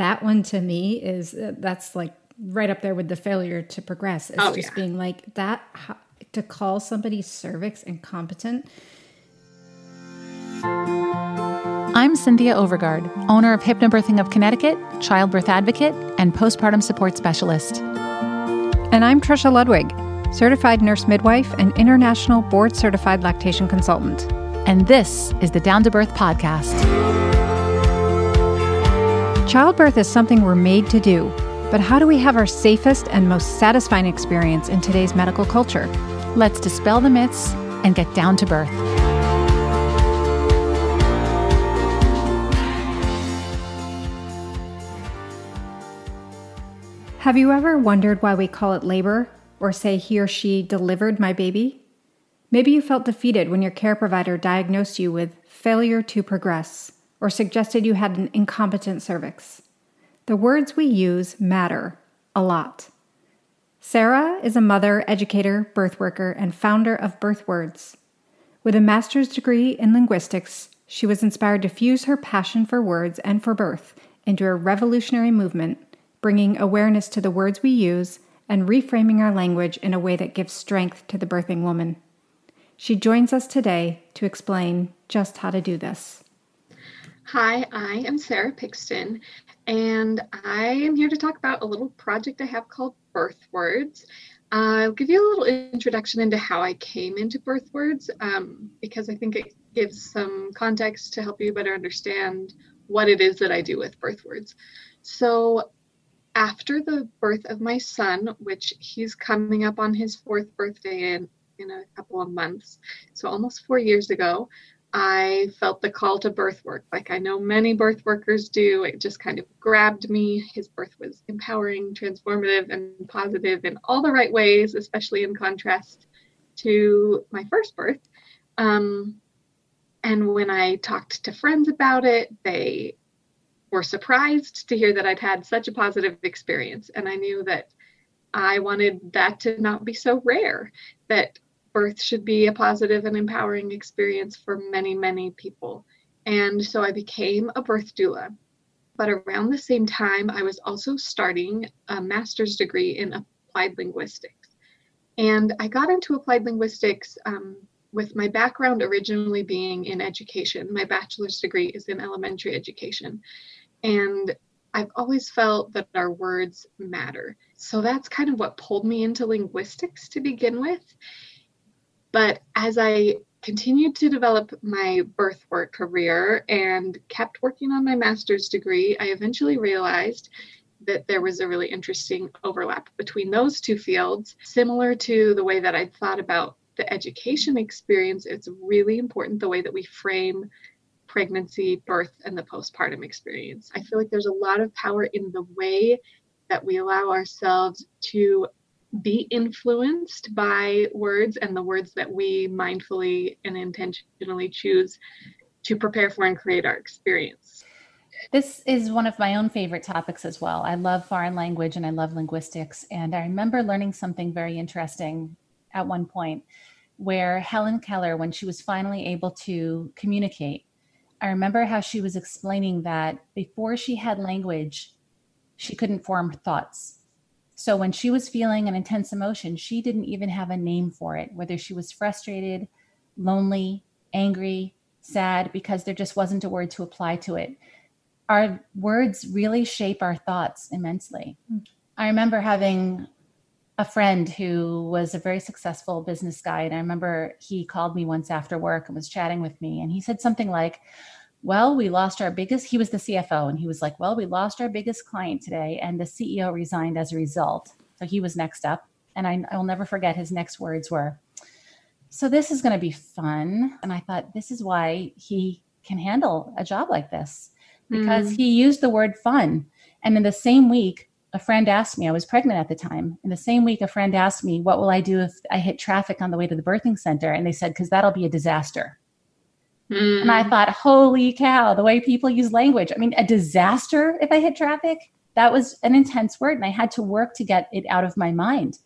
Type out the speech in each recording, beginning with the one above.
that one to me is uh, that's like right up there with the failure to progress. It's Oh, just yeah. being like that to call somebody's cervix incompetent. I'm Cynthia Overgard, owner of Hypnobirthing of Connecticut, childbirth advocate, and postpartum support specialist. And I'm Trisha Ludwig, certified nurse midwife and international board certified lactation consultant. And this is the Down to Birth podcast. Childbirth is something we're made to do, but how do we have our safest and most satisfying experience in today's medical culture? Let's dispel the myths and get down to birth. Have you ever wondered why we call it labor or say he or she delivered my baby? Maybe you felt defeated when your care provider diagnosed you with failure to progress or suggested you had an incompetent cervix. The words we use matter a lot. Sarah is a mother, educator, birth worker, and founder of Birth Words. With a master's degree in linguistics, she was inspired to fuse her passion for words and for birth into a revolutionary movement, bringing awareness to the words we use and reframing our language in a way that gives strength to the birthing woman. She joins us today to explain just how to do this. Hi, I am Sarah Pixton, and I am here to talk about a little project I have called Birth Words. I'll give you a little introduction into how I came into Birth Words um, because I think it gives some context to help you better understand what it is that I do with Birth Words. So, after the birth of my son, which he's coming up on his fourth birthday in, in a couple of months, so almost four years ago, I felt the call to birth work, like I know many birth workers do. It just kind of grabbed me. His birth was empowering, transformative, and positive in all the right ways, especially in contrast to my first birth. Um, and when I talked to friends about it, they were surprised to hear that I'd had such a positive experience. And I knew that I wanted that to not be so rare, that birth should be a positive and empowering experience for many, many people. And so I became a birth doula. But around the same time, I was also starting a master's degree in applied linguistics. And I got into applied linguistics um, with my background originally being in education. My bachelor's degree is in elementary education. And I've always felt that our words matter. So that's kind of what pulled me into linguistics to begin with. But as I continued to develop my birth work career and kept working on my master's degree, I eventually realized that there was a really interesting overlap between those two fields. Similar to the way that I thought about the education experience, it's really important the way that we frame pregnancy, birth, and the postpartum experience. I feel like there's a lot of power in the way that we allow ourselves to be influenced by words and the words that we mindfully and intentionally choose to prepare for and create our experience. This is one of my own favorite topics as well. I love foreign language and I love linguistics. And I remember learning something very interesting at one point where Helen Keller, when she was finally able to communicate, I remember how she was explaining that before she had language, she couldn't form thoughts. So when she was feeling an intense emotion, she didn't even have a name for it, whether she was frustrated, lonely, angry, sad, because there just wasn't a word to apply to it. Our words really shape our thoughts immensely. I remember having a friend who was a very successful business guy. And I remember he called me once after work and was chatting with me. And he said something like, Well, we lost our biggest, he was the CFO. And he was like, Well, we lost our biggest client today. And the CEO resigned as a result. So he was next up. And I, I will never forget his next words were, So this is going to be fun. And I thought, This is why he can handle a job like this because Mm. he used the word fun. And in the same week, a friend asked me, I was pregnant at the time. In the same week, a friend asked me, What will I do if I hit traffic on the way to the birthing center? And they said, Because that'll be a disaster. Mm. And I thought, Holy cow, the way people use language. I mean, a disaster if I hit traffic? That was an intense word. And I had to work to get it out of my mind.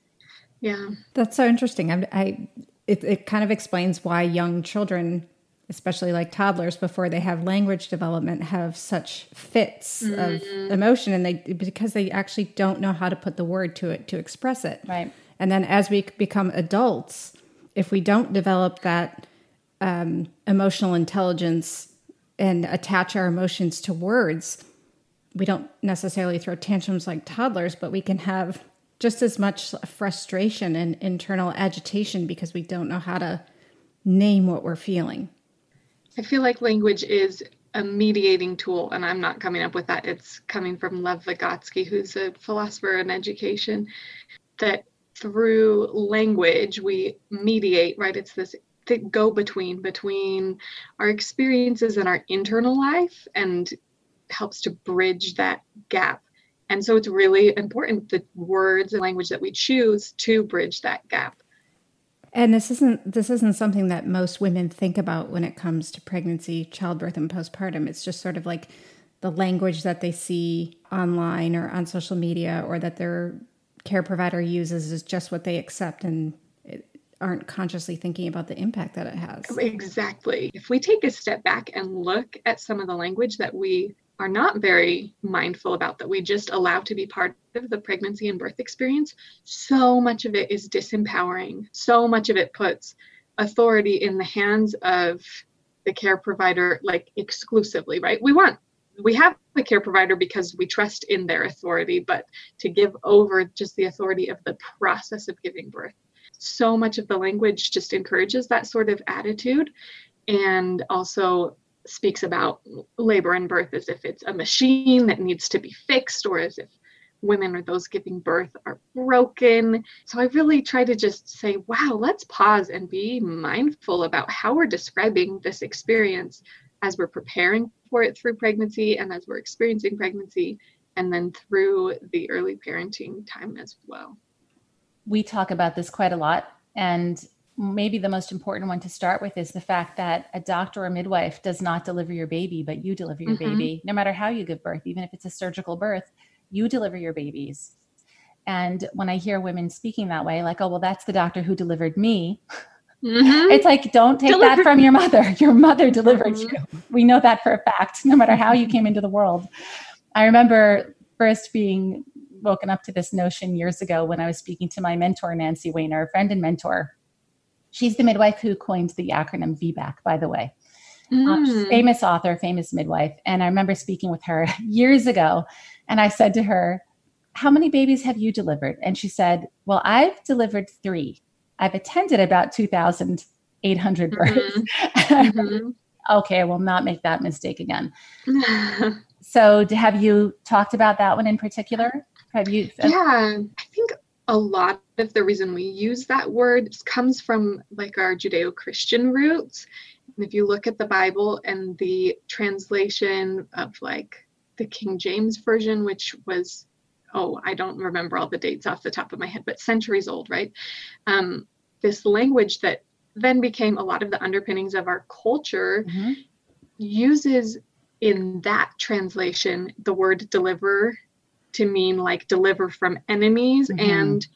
yeah. That's so interesting. I, I it, it kind of explains why young children especially like toddlers before they have language development have such fits mm-hmm. of emotion and they because they actually don't know how to put the word to it to express it right and then as we become adults if we don't develop that um, emotional intelligence and attach our emotions to words we don't necessarily throw tantrums like toddlers but we can have just as much frustration and internal agitation because we don't know how to name what we're feeling I feel like language is a mediating tool, and I'm not coming up with that. It's coming from Lev Vygotsky, who's a philosopher in education, that through language we mediate, right? It's this go between between our experiences and our internal life and helps to bridge that gap. And so it's really important the words and language that we choose to bridge that gap. And this isn't this isn't something that most women think about when it comes to pregnancy, childbirth, and postpartum. It's just sort of like the language that they see online or on social media or that their care provider uses is just what they accept and aren't consciously thinking about the impact that it has. Exactly. If we take a step back and look at some of the language that we are not very mindful about that we just allow to be part of the pregnancy and birth experience, so much of it is disempowering. So much of it puts authority in the hands of the care provider, like exclusively, right? We want, we have the care provider because we trust in their authority, but to give over just the authority of the process of giving birth. So much of the language just encourages that sort of attitude and also speaks about labor and birth as if it's a machine that needs to be fixed or as if women or those giving birth are broken. So I really try to just say, wow, let's pause and be mindful about how we're describing this experience as we're preparing for it through pregnancy and as we're experiencing pregnancy and then through the early parenting time as well. We talk about this quite a lot. And maybe the most important one to start with is the fact that a doctor or midwife does not deliver your baby, but you deliver your mm-hmm. baby, no matter how you give birth, even if it's a surgical birth, you deliver your babies. And when I hear women speaking that way, like, oh, well, that's the doctor who delivered me. Mm-hmm. It's like, don't take that from your mother. Your mother delivered mm-hmm. you. We know that for a fact, no matter how you came into the world. I remember first being woken up to this notion years ago when I was speaking to my mentor, Nancy Wainer, friend and mentor She's the midwife who coined the acronym VBAC, by the way. Mm. Um, famous author, famous midwife. And I remember speaking with her years ago, and I said to her, How many babies have you delivered? And she said, Well, I've delivered three. I've attended about 2,800 births. Mm-hmm. mm-hmm. okay, I will not make that mistake again. so, have you talked about that one in particular? Have you? Yeah, I think a lot of the reason we use that word comes from like our judeo-christian roots and if you look at the bible and the translation of like the king james version which was oh i don't remember all the dates off the top of my head but centuries old right um, this language that then became a lot of the underpinnings of our culture mm-hmm. uses in that translation the word deliver to mean like deliver from enemies mm-hmm. and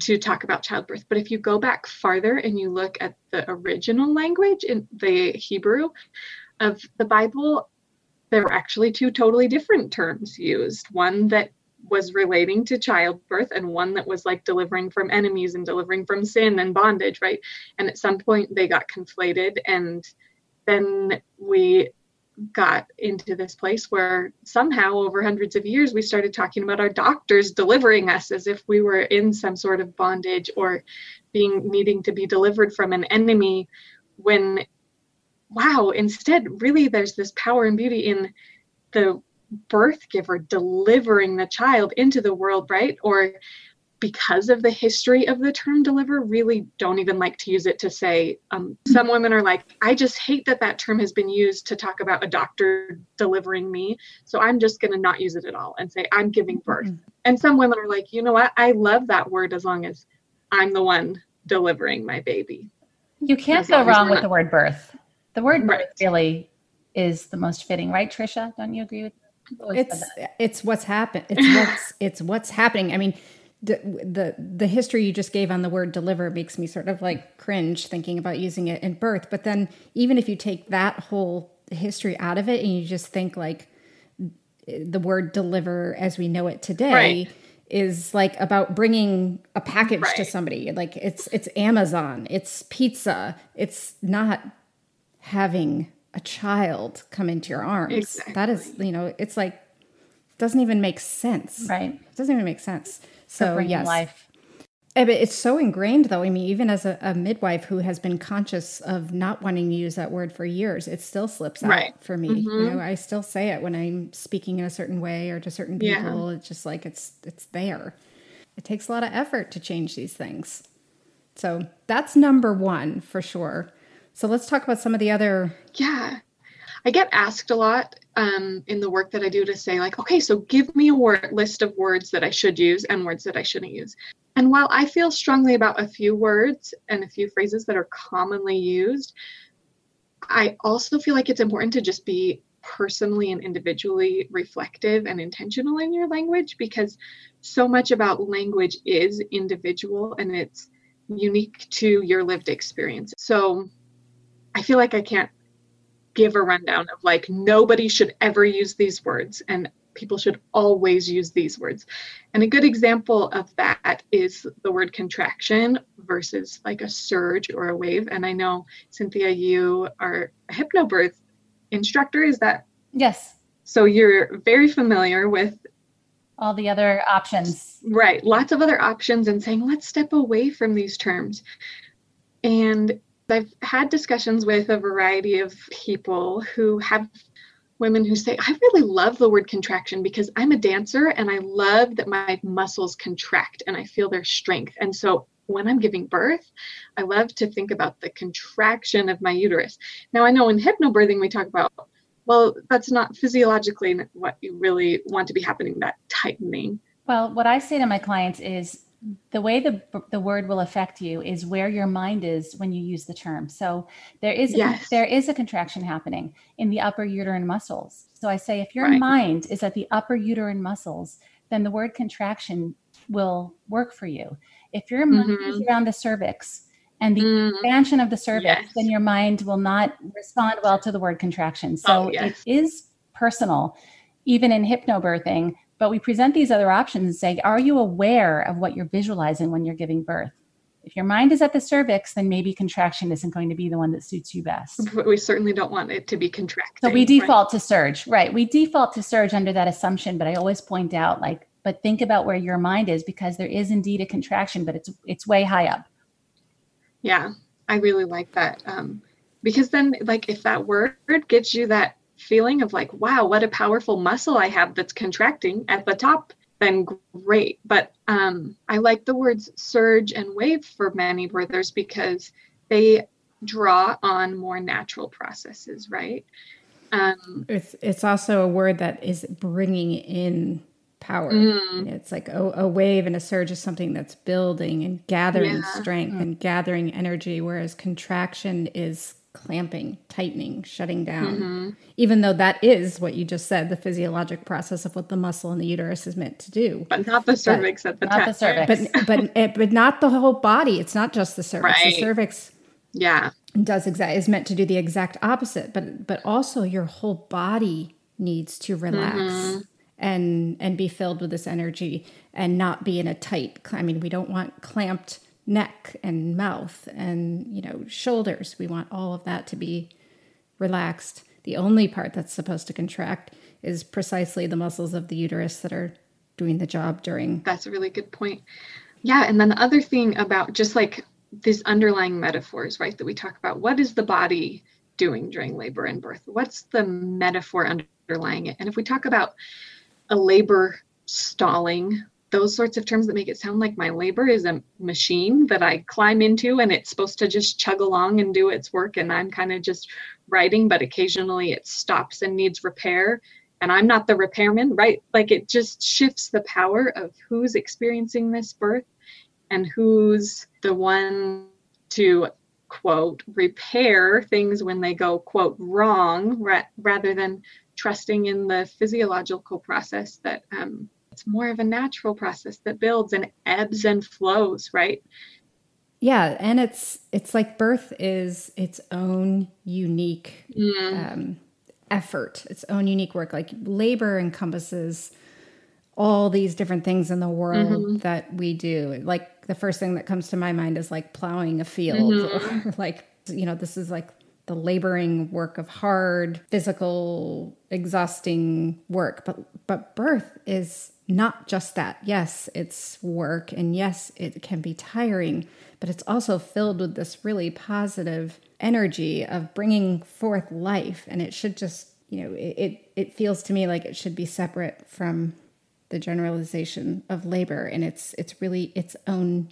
to talk about childbirth. But if you go back farther and you look at the original language in the Hebrew of the Bible, there were actually two totally different terms used one that was relating to childbirth and one that was like delivering from enemies and delivering from sin and bondage, right? And at some point they got conflated and then we got into this place where somehow over hundreds of years we started talking about our doctors delivering us as if we were in some sort of bondage or being needing to be delivered from an enemy when wow instead really there's this power and beauty in the birth giver delivering the child into the world right? Or because of the history of the term deliver really don't even like to use it to say um, some women are like i just hate that that term has been used to talk about a doctor delivering me so i'm just going to not use it at all and say i'm giving birth. Mm-hmm. and some women are like you know what? I love that word as long as i'm the one delivering my baby. You can't go wrong with the word birth. The word birth right. really is the most fitting right trisha don't you agree with it's it's what's happened it's what's it's what's happening. I mean the the history you just gave on the word deliver makes me sort of like cringe thinking about using it in birth but then even if you take that whole history out of it and you just think like the word deliver as we know it today right. is like about bringing a package right. to somebody like it's it's amazon it's pizza it's not having a child come into your arms exactly. that is you know it's like doesn't even make sense right it doesn't even make sense so yes, life. Eh, it's so ingrained, though. I mean, even as a, a, midwife who has been conscious of not wanting to use that word for years, it still slips out right. for me. Mm-hmm. You know, I still say it when I'm speaking in a certain way or to certain people. Yeah. It's just like it's it's there. It takes a lot of effort to change these things. So that's number one for sure. So let's talk about some of the other. Yeah. I get asked a lot um, in the work that I do to say, like, okay, so give me a word list of words that I should use and words that I shouldn't use. And while I feel strongly about a few words and a few phrases that are commonly used, I also feel like it's important to just be personally and individually reflective and intentional in your language because so much about language is individual and it's unique to your lived experience. So I feel like I can't give a rundown of like nobody should ever use these words and people should always use these words. And a good example of that is the word contraction versus like a surge or a wave. And I know, Cynthia, you are a hypnobirth instructor. Is that? Yes. So you're very familiar with all the other options. Right. Lots of other options and saying, let's step away from these terms. And I've had discussions with a variety of people who have women who say, I really love the word contraction because I'm a dancer and I love that my muscles contract and I feel their strength. And so when I'm giving birth, I love to think about the contraction of my uterus. Now, I know in hypnobirthing, we talk about, well, that's not physiologically what you really want to be happening, that tightening. Well, what I say to my clients is the way the the word will affect you is where your mind is when you use the term. So there is yes. a, there is a contraction happening in the upper uterine muscles. So I say if your right. mind is at the upper uterine muscles, then the word contraction will work for you. If your mind mm-hmm. is around the cervix and the mm-hmm. expansion of the cervix, yes. then your mind will not respond well to the word contraction. So oh, yes. it is personal, even in hypnobirthing but we present these other options and say, are you aware of what you're visualizing when you're giving birth? If your mind is at the cervix, then maybe contraction isn't going to be the one that suits you best. But we certainly don't want it to be contracting. So we default right? to surge, right? We default to surge under that assumption, but I always point out like, but think about where your mind is because there is indeed a contraction, but it's it's way high up. Yeah, I really like that. Um, because then like if that word gives you that feeling of like, wow, what a powerful muscle I have that's contracting at the top, then great. But um, I like the words surge and wave for many birthers because they draw on more natural processes, right? Um, it's it's also a word that is bringing in power. Mm. It's like a, a, wave and a surge is something that's building and gathering yeah. strength mm. and gathering energy, whereas contraction is clamping, tightening, shutting down. Mm-hmm. Even though that is what you just said, the physiologic process of what the muscle in the uterus is meant to do. But not the cervix but, at the not the cervix. But but eh, but not the whole body. It's not just the cervix. Right. The cervix yeah does exact is meant to do the exact opposite, but but also your whole body needs to relax. Mm-hmm. And and be filled with this energy and not be in a tight. I mean, we don't want clamped neck and mouth and you know shoulders. We want all of that to be relaxed. The only part that's supposed to contract is precisely the muscles of the uterus that are doing the job during that's a really good point. Yeah and then the other thing about just like these underlying metaphors right that we talk about what is the body doing during labor and birth? What's the metaphor underlying it? And if we talk about a labor stalling those sorts of terms that make it sound like my labor is a machine that I climb into and it's supposed to just chug along and do its work and I'm kind of just writing, but occasionally it stops and needs repair and I'm not the repairman, right? Like it just shifts the power of who's experiencing this birth and who's the one to quote repair things when they go quote wrong ra- rather than trusting in the physiological process that um, it's more of a natural process that builds and ebbs and flows, right? Yeah, and it's it's like birth is its own unique mm. um, effort, its own unique work. Like labor encompasses all these different things in the world mm-hmm. that we do. Like the first thing that comes to my mind is like plowing a field, mm-hmm. or like you know, this is like the laboring work of hard, physical, exhausting work. But but birth is not just that. Yes, it's work and yes, it can be tiring, but it's also filled with this really positive energy of bringing forth life and it should just, you know, it it, it feels to me like it should be separate from the generalization of labor and it's it's really its own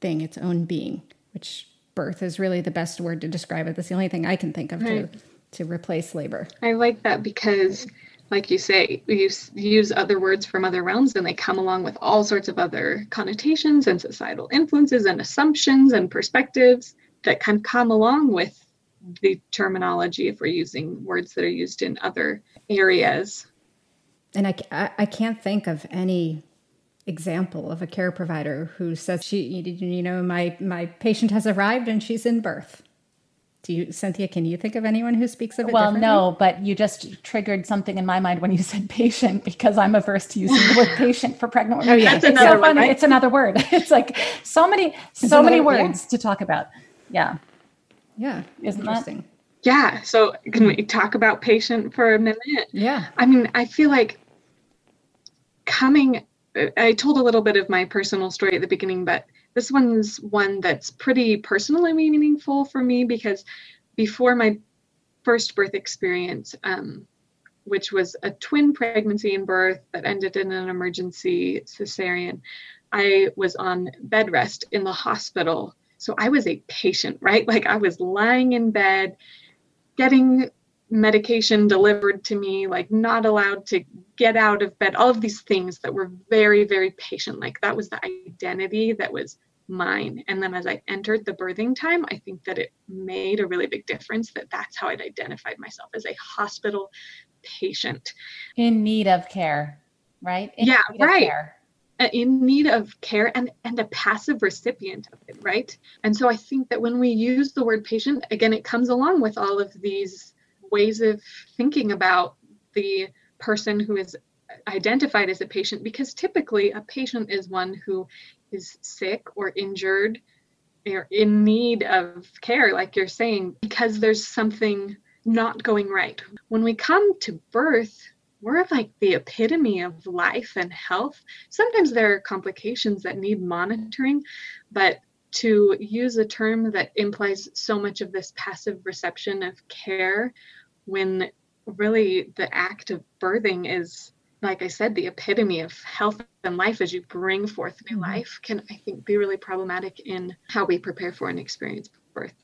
thing, its own being, which birth is really the best word to describe it. That's the only thing I can think of right. to to replace labor. I like that because like you say, we use, other words from other realms and they come along with all sorts of other connotations and societal influences and assumptions and perspectives that can come along with the terminology if we're using words that are used in other areas. And I, I can't think of any example of a care provider who says she you know my my patient has arrived and she's in birth do you cynthia can you think of anyone who speaks of it well no but you just triggered something in my mind when you said patient because i'm averse to using the word patient for pregnant women. Oh yeah. It's another, so one, right? it's another word. It's like so many so many words yeah. to talk about. Yeah. Yeah. Isn't interesting. That? yeah. So can we talk about patient for a minute? Yeah. I mean i feel like coming I told a little bit of my personal story at the beginning, but this one's one that's pretty personally meaningful for me because before my first birth experience, um, which was a twin pregnancy and birth that ended in an emergency cesarean, I was on bed rest in the hospital. So I was a patient, right? Like I was lying in bed, getting medication delivered to me, like not allowed to get out of bed, all of these things that were very, very patient like. That was the identity that was mine. And then as I entered the birthing time, I think that it made a really big difference that that's how I'd identified myself as a hospital patient. In need of care, right? In yeah, right. Uh, in need of care and, and a passive recipient of it, right? And so I think that when we use the word patient, again, it comes along with all of these ways of thinking about the person who is identified as a patient because typically a patient is one who is sick or injured or in need of care like you're saying because there's something not going right. When we come to birth we're like the epitome of life and health. Sometimes there are complications that need monitoring but to use a term that implies so much of this passive reception of care when really the act of birthing is like i said the epitome of health and life as you bring forth new mm-hmm. life can i think be really problematic in how we prepare for and experience birth.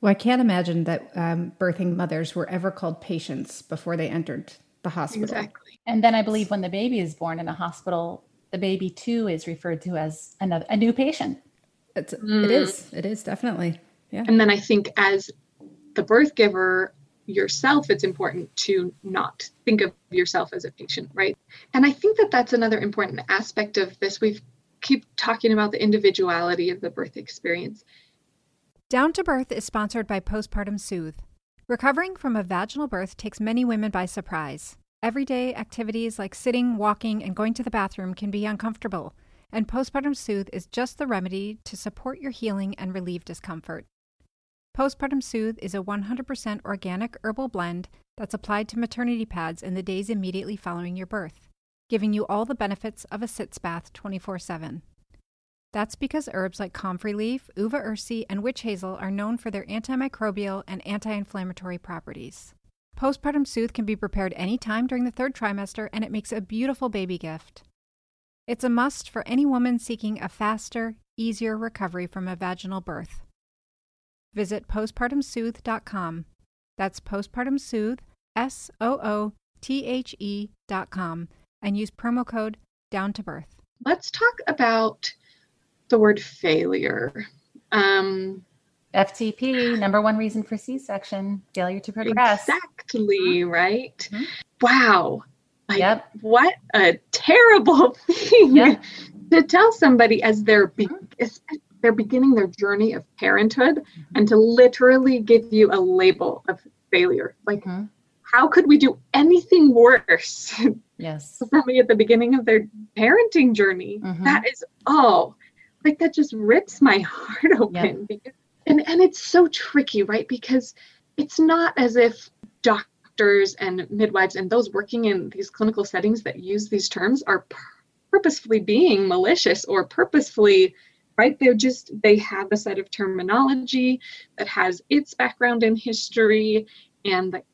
Well i can't imagine that um, birthing mothers were ever called patients before they entered the hospital. Exactly. And then i believe when the baby is born in a hospital the baby too is referred to as another a new patient. It's, mm. it is. It is definitely. Yeah. And then i think as the birth giver yourself, it's important to not think of yourself as a patient, right? And I think that that's another important aspect of this. We keep talking about the individuality of the birth experience. Down to Birth is sponsored by Postpartum Soothe. Recovering from a vaginal birth takes many women by surprise. Everyday activities like sitting, walking, and going to the bathroom can be uncomfortable, and Postpartum Soothe is just the remedy to support your healing and relieve discomfort. Postpartum Soothe is a 100% organic herbal blend that's applied to maternity pads in the days immediately following your birth, giving you all the benefits of a sitz bath 24 7. That's because herbs like comfrey leaf, uva ursi, and witch hazel are known for their antimicrobial and anti inflammatory properties. Postpartum Soothe can be prepared anytime during the third trimester, and it makes a beautiful baby gift. It's a must for any woman seeking a faster, easier recovery from a vaginal birth visit postpartumsoothe.com. That's postpartumsoothe, S O O T H E.com, and use promo code down to birth. Let's talk about the word failure. Um, FTP, number one reason for C section, failure to progress. Exactly, right? Mm-hmm. Wow. Like, yep. what a terrible thing yep. to tell somebody as they're be- mm-hmm. They're beginning their journey of parenthood mm-hmm. and to literally give you a label of failure. Like, mm-hmm. how could we do anything worse? Yes. somebody at the beginning of their parenting journey. Mm-hmm. That is oh, like that just rips my heart open. Because, and and it's so tricky, right? Because it's not as if doctors and midwives and those working in these clinical settings that use these terms are purposefully being malicious or purposefully right? They're just they have a set of terminology that has its background in history and that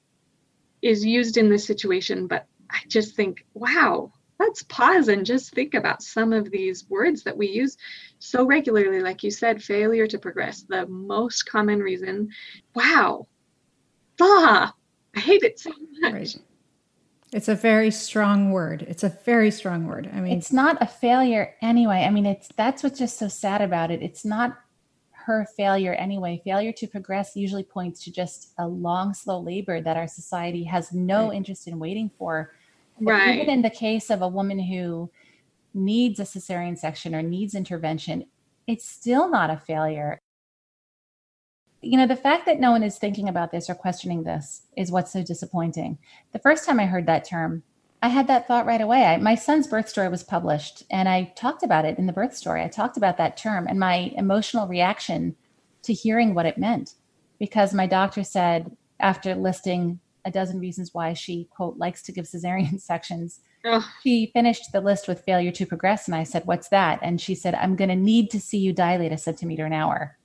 is used in this situation but i just think wow let's pause and just think about some of these words that we use so regularly. Like you said failure to progress the most common reason. Wow. Ah, i hate it so much. Right. It's a very strong word. It's a very strong word. I mean, it's not a failure anyway. I mean, it's that's what's just so sad about it. It's not her failure anyway. Failure to progress usually points to just a long, slow labor that our society has no right. interest in waiting for. Right. Even in the case of a woman who needs a cesarean section or needs intervention, it's still not a failure you know, the fact that no one is thinking about this or questioning this is what's so disappointing. The first time I heard that term, I had that thought right away. I, my son's birth story was published, and I talked about it in the birth story. I talked about that term and my emotional reaction to hearing what it meant, because my doctor said, after listing a dozen reasons why she, quote, likes to give cesarean sections, Ugh. she finished the list with failure to progress. And I said, What's that? And she said, I'm going to need to see you dilate a centimeter an hour.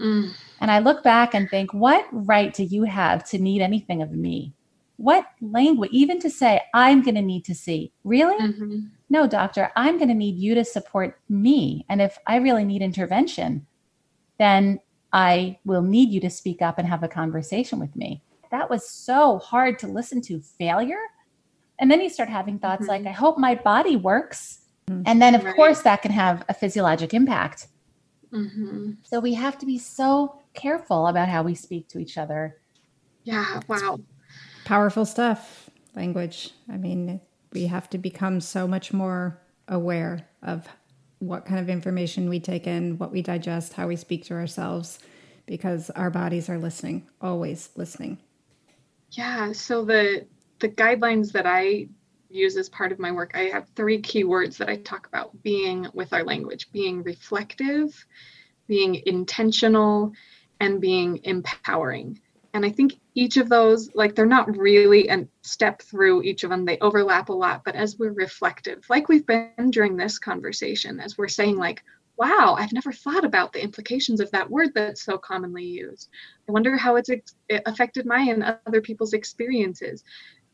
Mm. And I look back and think, what right do you have to need anything of me? What language, even to say, I'm going to need to see? Really? Mm-hmm. No, doctor, I'm going to need you to support me. And if I really need intervention, then I will need you to speak up and have a conversation with me. That was so hard to listen to. Failure. And then you start having thoughts mm-hmm. like, I hope my body works. Mm-hmm. And then, of right. course, that can have a physiologic impact. Mm-hmm. So we have to be so careful about how we speak to each other. Yeah, wow. Powerful stuff, language. I mean, we have to become so much more aware of what kind of information we take in, what we digest, how we speak to ourselves, because our bodies are listening, always listening. Yeah. So the the guidelines that I use as part of my work, I have three key words that I talk about being with our language being reflective, being intentional, and being empowering. And I think each of those, like, they're not really a step through each of them, they overlap a lot. But as we're reflective, like we've been during this conversation, as we're saying, like, wow, I've never thought about the implications of that word that's so commonly used. I wonder how it's affected my and other people's experiences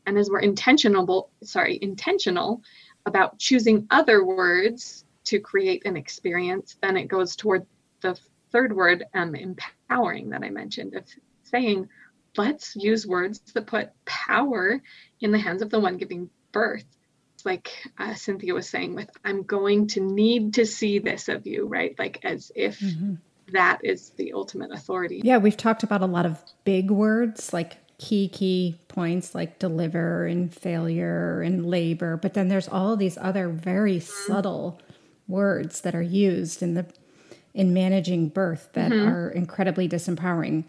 and as we're intentional sorry intentional about choosing other words to create an experience then it goes toward the third word um, empowering that i mentioned of saying let's use words that put power in the hands of the one giving birth. It's like uh, cynthia was saying with i'm going to need to see this of you right? Like as if mm-hmm. that is the ultimate authority. Yeah we've talked about a lot of big words like key key points like deliver and failure and labor but then there's all these other very mm-hmm. subtle words that are used in the in managing birth that mm-hmm. are incredibly disempowering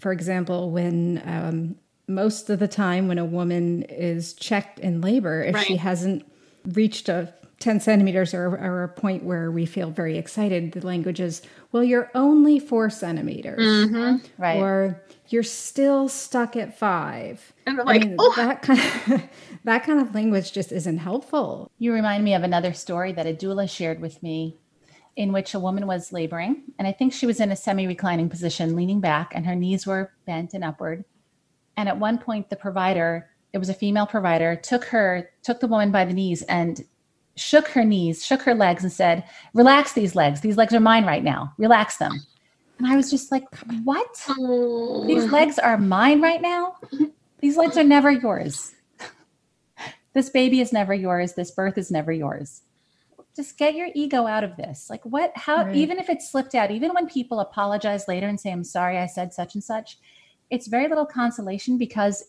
for example when um, most of the time when a woman is checked in labor if right. she hasn't reached a 10 centimeters or, or, a point where we feel very excited the language is well you're only four centimeters mm-hmm. right or you're still stuck at five. And like, I mean, oh. that kind of that kind of language just isn't helpful. You remind me of another story that a doula shared with me in which a woman was laboring and I think she was in a semi-reclining position leaning back and her knees were bent and upward. And at one point the provider, it was a female provider, took her took the woman by the knees and shook her knees, shook her legs and said, "Relax these legs. These legs are mine right now. Relax them." And I was just like, what? Oh. These legs are mine right now? These legs are never yours. this baby is never yours. This birth is never yours. Just get your ego out of this. Like, what, how, right. even if it slipped out, even when people apologize later and say, I'm sorry, I said such and such, it's very little consolation because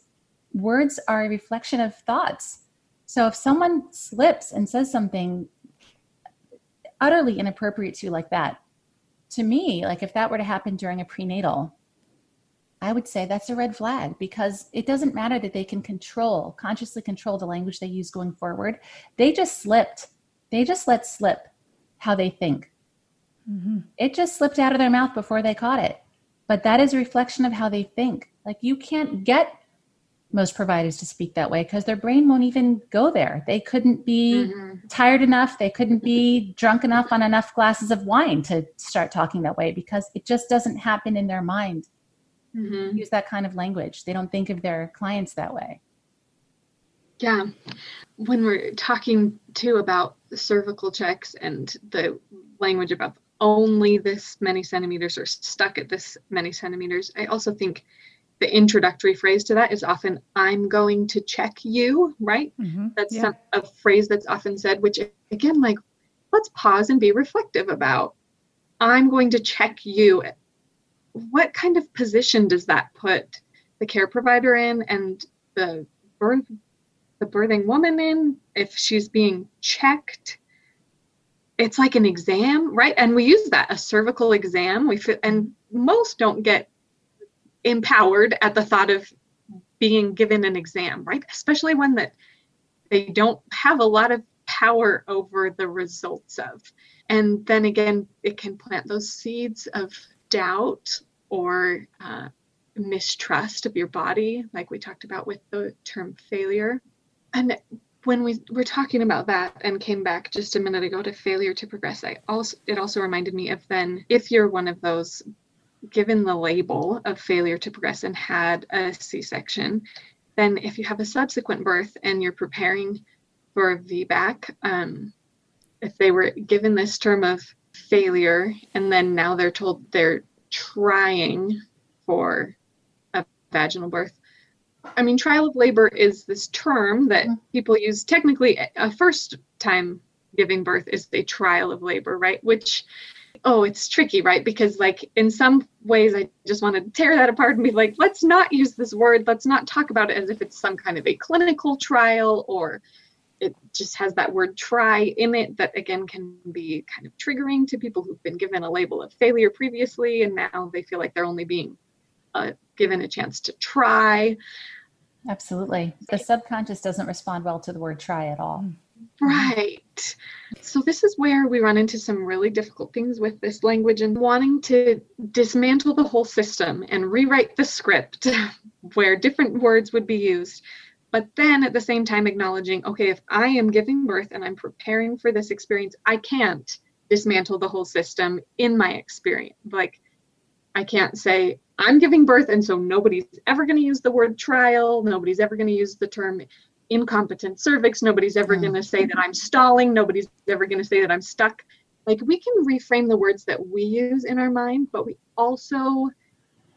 words are a reflection of thoughts. So if someone slips and says something utterly inappropriate to you like that, to me, like if that were to happen during a prenatal, I would say that's a red flag because it doesn't matter that they can control, consciously control the language they use going forward. They just slipped. They just let slip how they think. Mm-hmm. It just slipped out of their mouth before they caught it. But that is a reflection of how they think. Like you can't get most providers to speak that way because their brain won't even go there. They couldn't be mm-hmm. tired enough, they couldn't be drunk enough on enough glasses of wine to start talking that way because it just doesn't happen in their mind. Mm-hmm. Use that kind of language. They don't think of their clients that way. Yeah. When we're talking too about cervical checks and the language about only this many centimeters or stuck at this many centimeters, I also think the introductory phrase to that is often i'm going to check you right? Mm-hmm. that's yeah. some, a phrase that's often said which again like let's pause and be reflective about. I'm going to check you. What kind of position does that put the care provider in and the birth the birthing woman in if she's being checked? It's like an exam right? And we use that a cervical exam. We feel, and most don't get empowered at the thought of being given an exam, right? Especially one that they don't have a lot of power over the results of. And then again, it can plant those seeds of doubt or uh, mistrust of your body, like we talked about with the term failure. And when we were talking about that and came back just a minute ago to failure to progress, I also it also reminded me of then if you're one of those given the label of failure to progress and had a C section, then if you have a subsequent birth and you're preparing for a VBAC, um, if they were given this term of failure and then now they're told they're trying for a vaginal birth. I mean, trial of labor is this term that mm-hmm. people use technically a first time giving birth is a trial of labor, right? Which oh it's tricky right? Because like in some ways i just want to tear that apart and be like let's not use this word. Let's not talk about it as if it's some kind of a clinical trial or it just has that word try in it that again can be kind of triggering to people who've been given a label of failure previously and now they feel like they're only being uh, given a chance to try. Absolutely. The subconscious doesn't respond well to the word try at all Mm-hmm. Right. So, this is where we run into some really difficult things with this language and wanting to dismantle the whole system and rewrite the script where different words would be used. But then at the same time, acknowledging, okay, if I am giving birth and I'm preparing for this experience, I can't dismantle the whole system in my experience. Like, I can't say, I'm giving birth, and so nobody's ever going to use the word trial. Nobody's ever going to use the term incompetent cervix. Nobody's ever mm. going to say that I'm stalling. Nobody's ever going to say that I'm stuck. Like we can reframe the words that we use in our mind, but we also,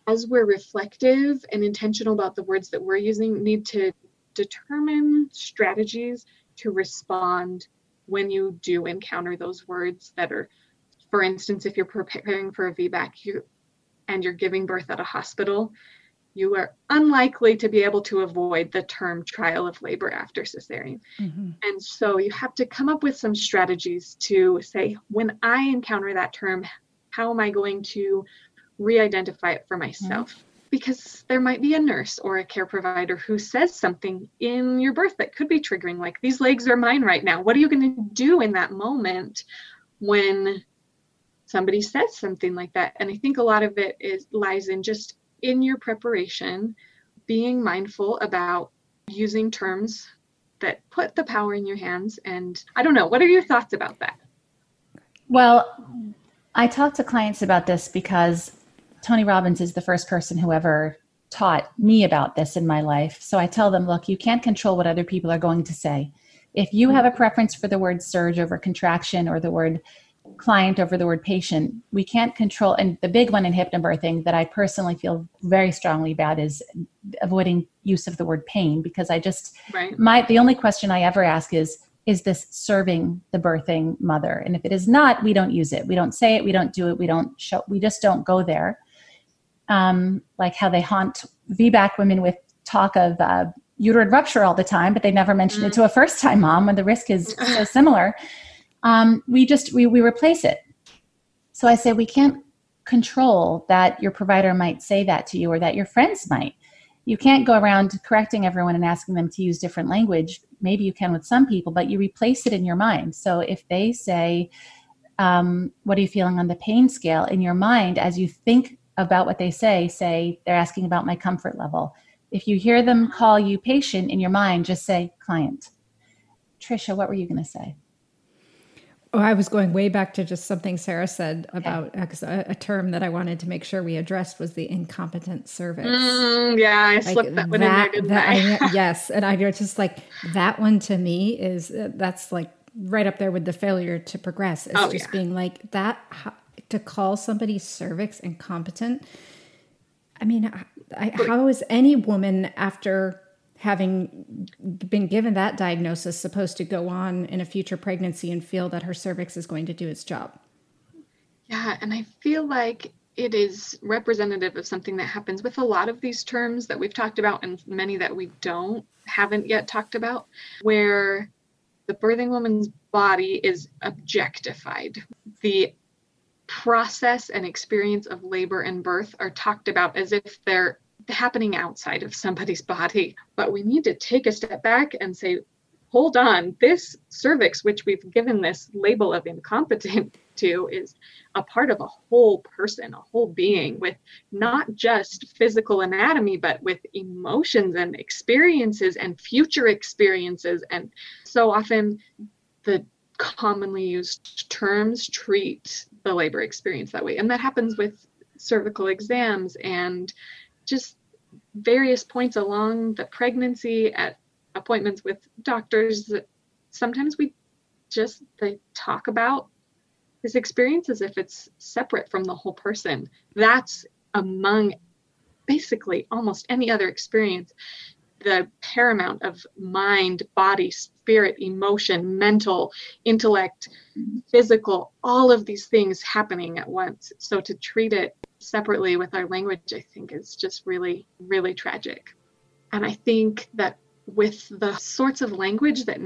as we're reflective and intentional about the words that we're using, need to determine strategies to respond when you do encounter those words that are, for instance, if you're preparing for a VBAC you, and you're giving birth at a hospital, you are unlikely to be able to avoid the term trial of labor after cesarean. Mm-hmm. And so you have to come up with some strategies to say, when I encounter that term, how am I going to re identify it for myself? Mm-hmm. Because there might be a nurse or a care provider who says something in your birth that could be triggering, like, these legs are mine right now. What are you going to do in that moment when somebody says something like that? And I think a lot of it is lies in just in your preparation, being mindful about using terms that put the power in your hands. And I don't know, what are your thoughts about that? Well, I talk to clients about this because Tony Robbins is the first person who ever taught me about this in my life. So I tell them, look, you can't control what other people are going to say. If you have a preference for the word surge over contraction or the word client over the word patient. We can't control, and the big one in hypnobirthing that I personally feel very strongly about is avoiding use of the word pain because I just, right. my, the only question I ever ask is, is this serving the birthing mother? And if it is not, we don't use it. We don't say it. We don't do it. We don't show, we just don't go there. Um, like how they haunt VBAC women with talk of uh, uterine rupture all the time, but they never mention mm. it to a first time mom when the risk is so similar. Um, we just we, we replace it. So I say we can't control that your provider might say that to you or that your friends might. You can't go around correcting everyone and asking them to use different language. Maybe you can with some people, but you replace it in your mind. So if they say, um, What are you feeling on the pain scale? in your mind, as you think about what they say, say, They're asking about my comfort level if you hear them call you patient in your mind, just say client. Trisha, what were you going to say? Oh, I was going way back to just something Sarah said about okay. a, a, term that I wanted to make sure we addressed was the incompetent cervix. Mm, yeah, I slipped that one that, in there, didn't I? I? yes, and I just like that one to me is uh, that's like right up there with the failure to progress. It's oh, just yeah. being like that to call somebody cervix incompetent. I mean, I, how is any woman after having been given that diagnosis supposed to go on in a future pregnancy and feel that her cervix is going to do its job? Yeah, and I feel like it is representative of something that happens with a lot of these terms that we've talked about and many that we don't haven't yet talked about where the birthing woman's body is objectified. The process and experience of labor and birth are talked about as if they're happening outside of somebody's body. But we need to take a step back and say, hold on, this cervix, which we've given this label of incompetent to, is a part of a whole person, a whole being with not just physical anatomy, but with emotions and experiences and future experiences. And so often the commonly used terms treat the labor experience that way. And that happens with cervical exams and just various points along the pregnancy at appointments with doctors that sometimes we just they talk about this experience as if it's separate from the whole person. That's among basically almost any other experience the paramount of mind, body, spirit, emotion, mental, intellect, mm-hmm. physical, all of these things happening at once. So to treat it separately with our language, I think is just really, really tragic. And I think that with the sorts of language that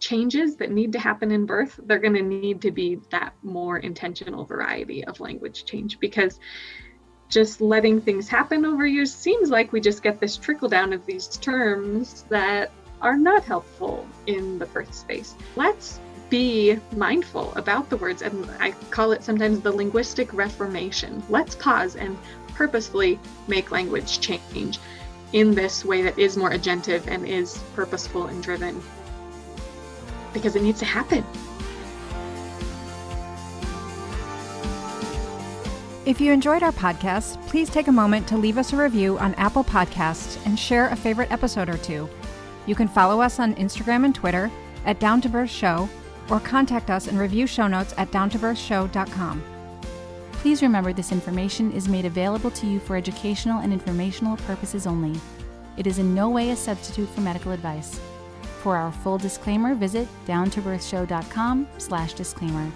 changes that need to happen in birth, they're going to need to be that more intentional variety of language change because just letting things happen over years seems like we just get this trickle down of these terms that are not helpful in the birth space. Let's be mindful about the words, and I call it sometimes the linguistic reformation. Let's pause and purposefully make language change in this way that is more agentive and is purposeful and driven because it needs to happen. If you enjoyed our podcast, please take a moment to leave us a review on Apple Podcasts and share a favorite episode or two. You can follow us on Instagram and Twitter at Down to Birth Show or contact us and review show notes at downtobirthshow.com. Please remember this information is made available to you for educational and informational purposes only. It is in no way a substitute for medical advice. For our full disclaimer, visit downtobirthshow.com slash disclaimer.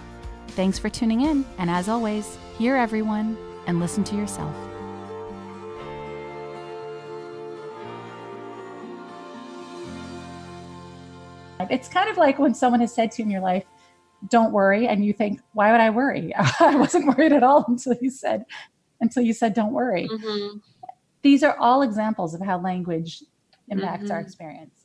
Thanks for tuning in, and as always, hear everyone and listen to yourself. It's kind of like when someone has said to you in your life, don't worry, and you think, why would I worry? I wasn't worried at all until you said, until you said, don't worry. Mm-hmm. These are all examples of how language impacts mm-hmm. our experience.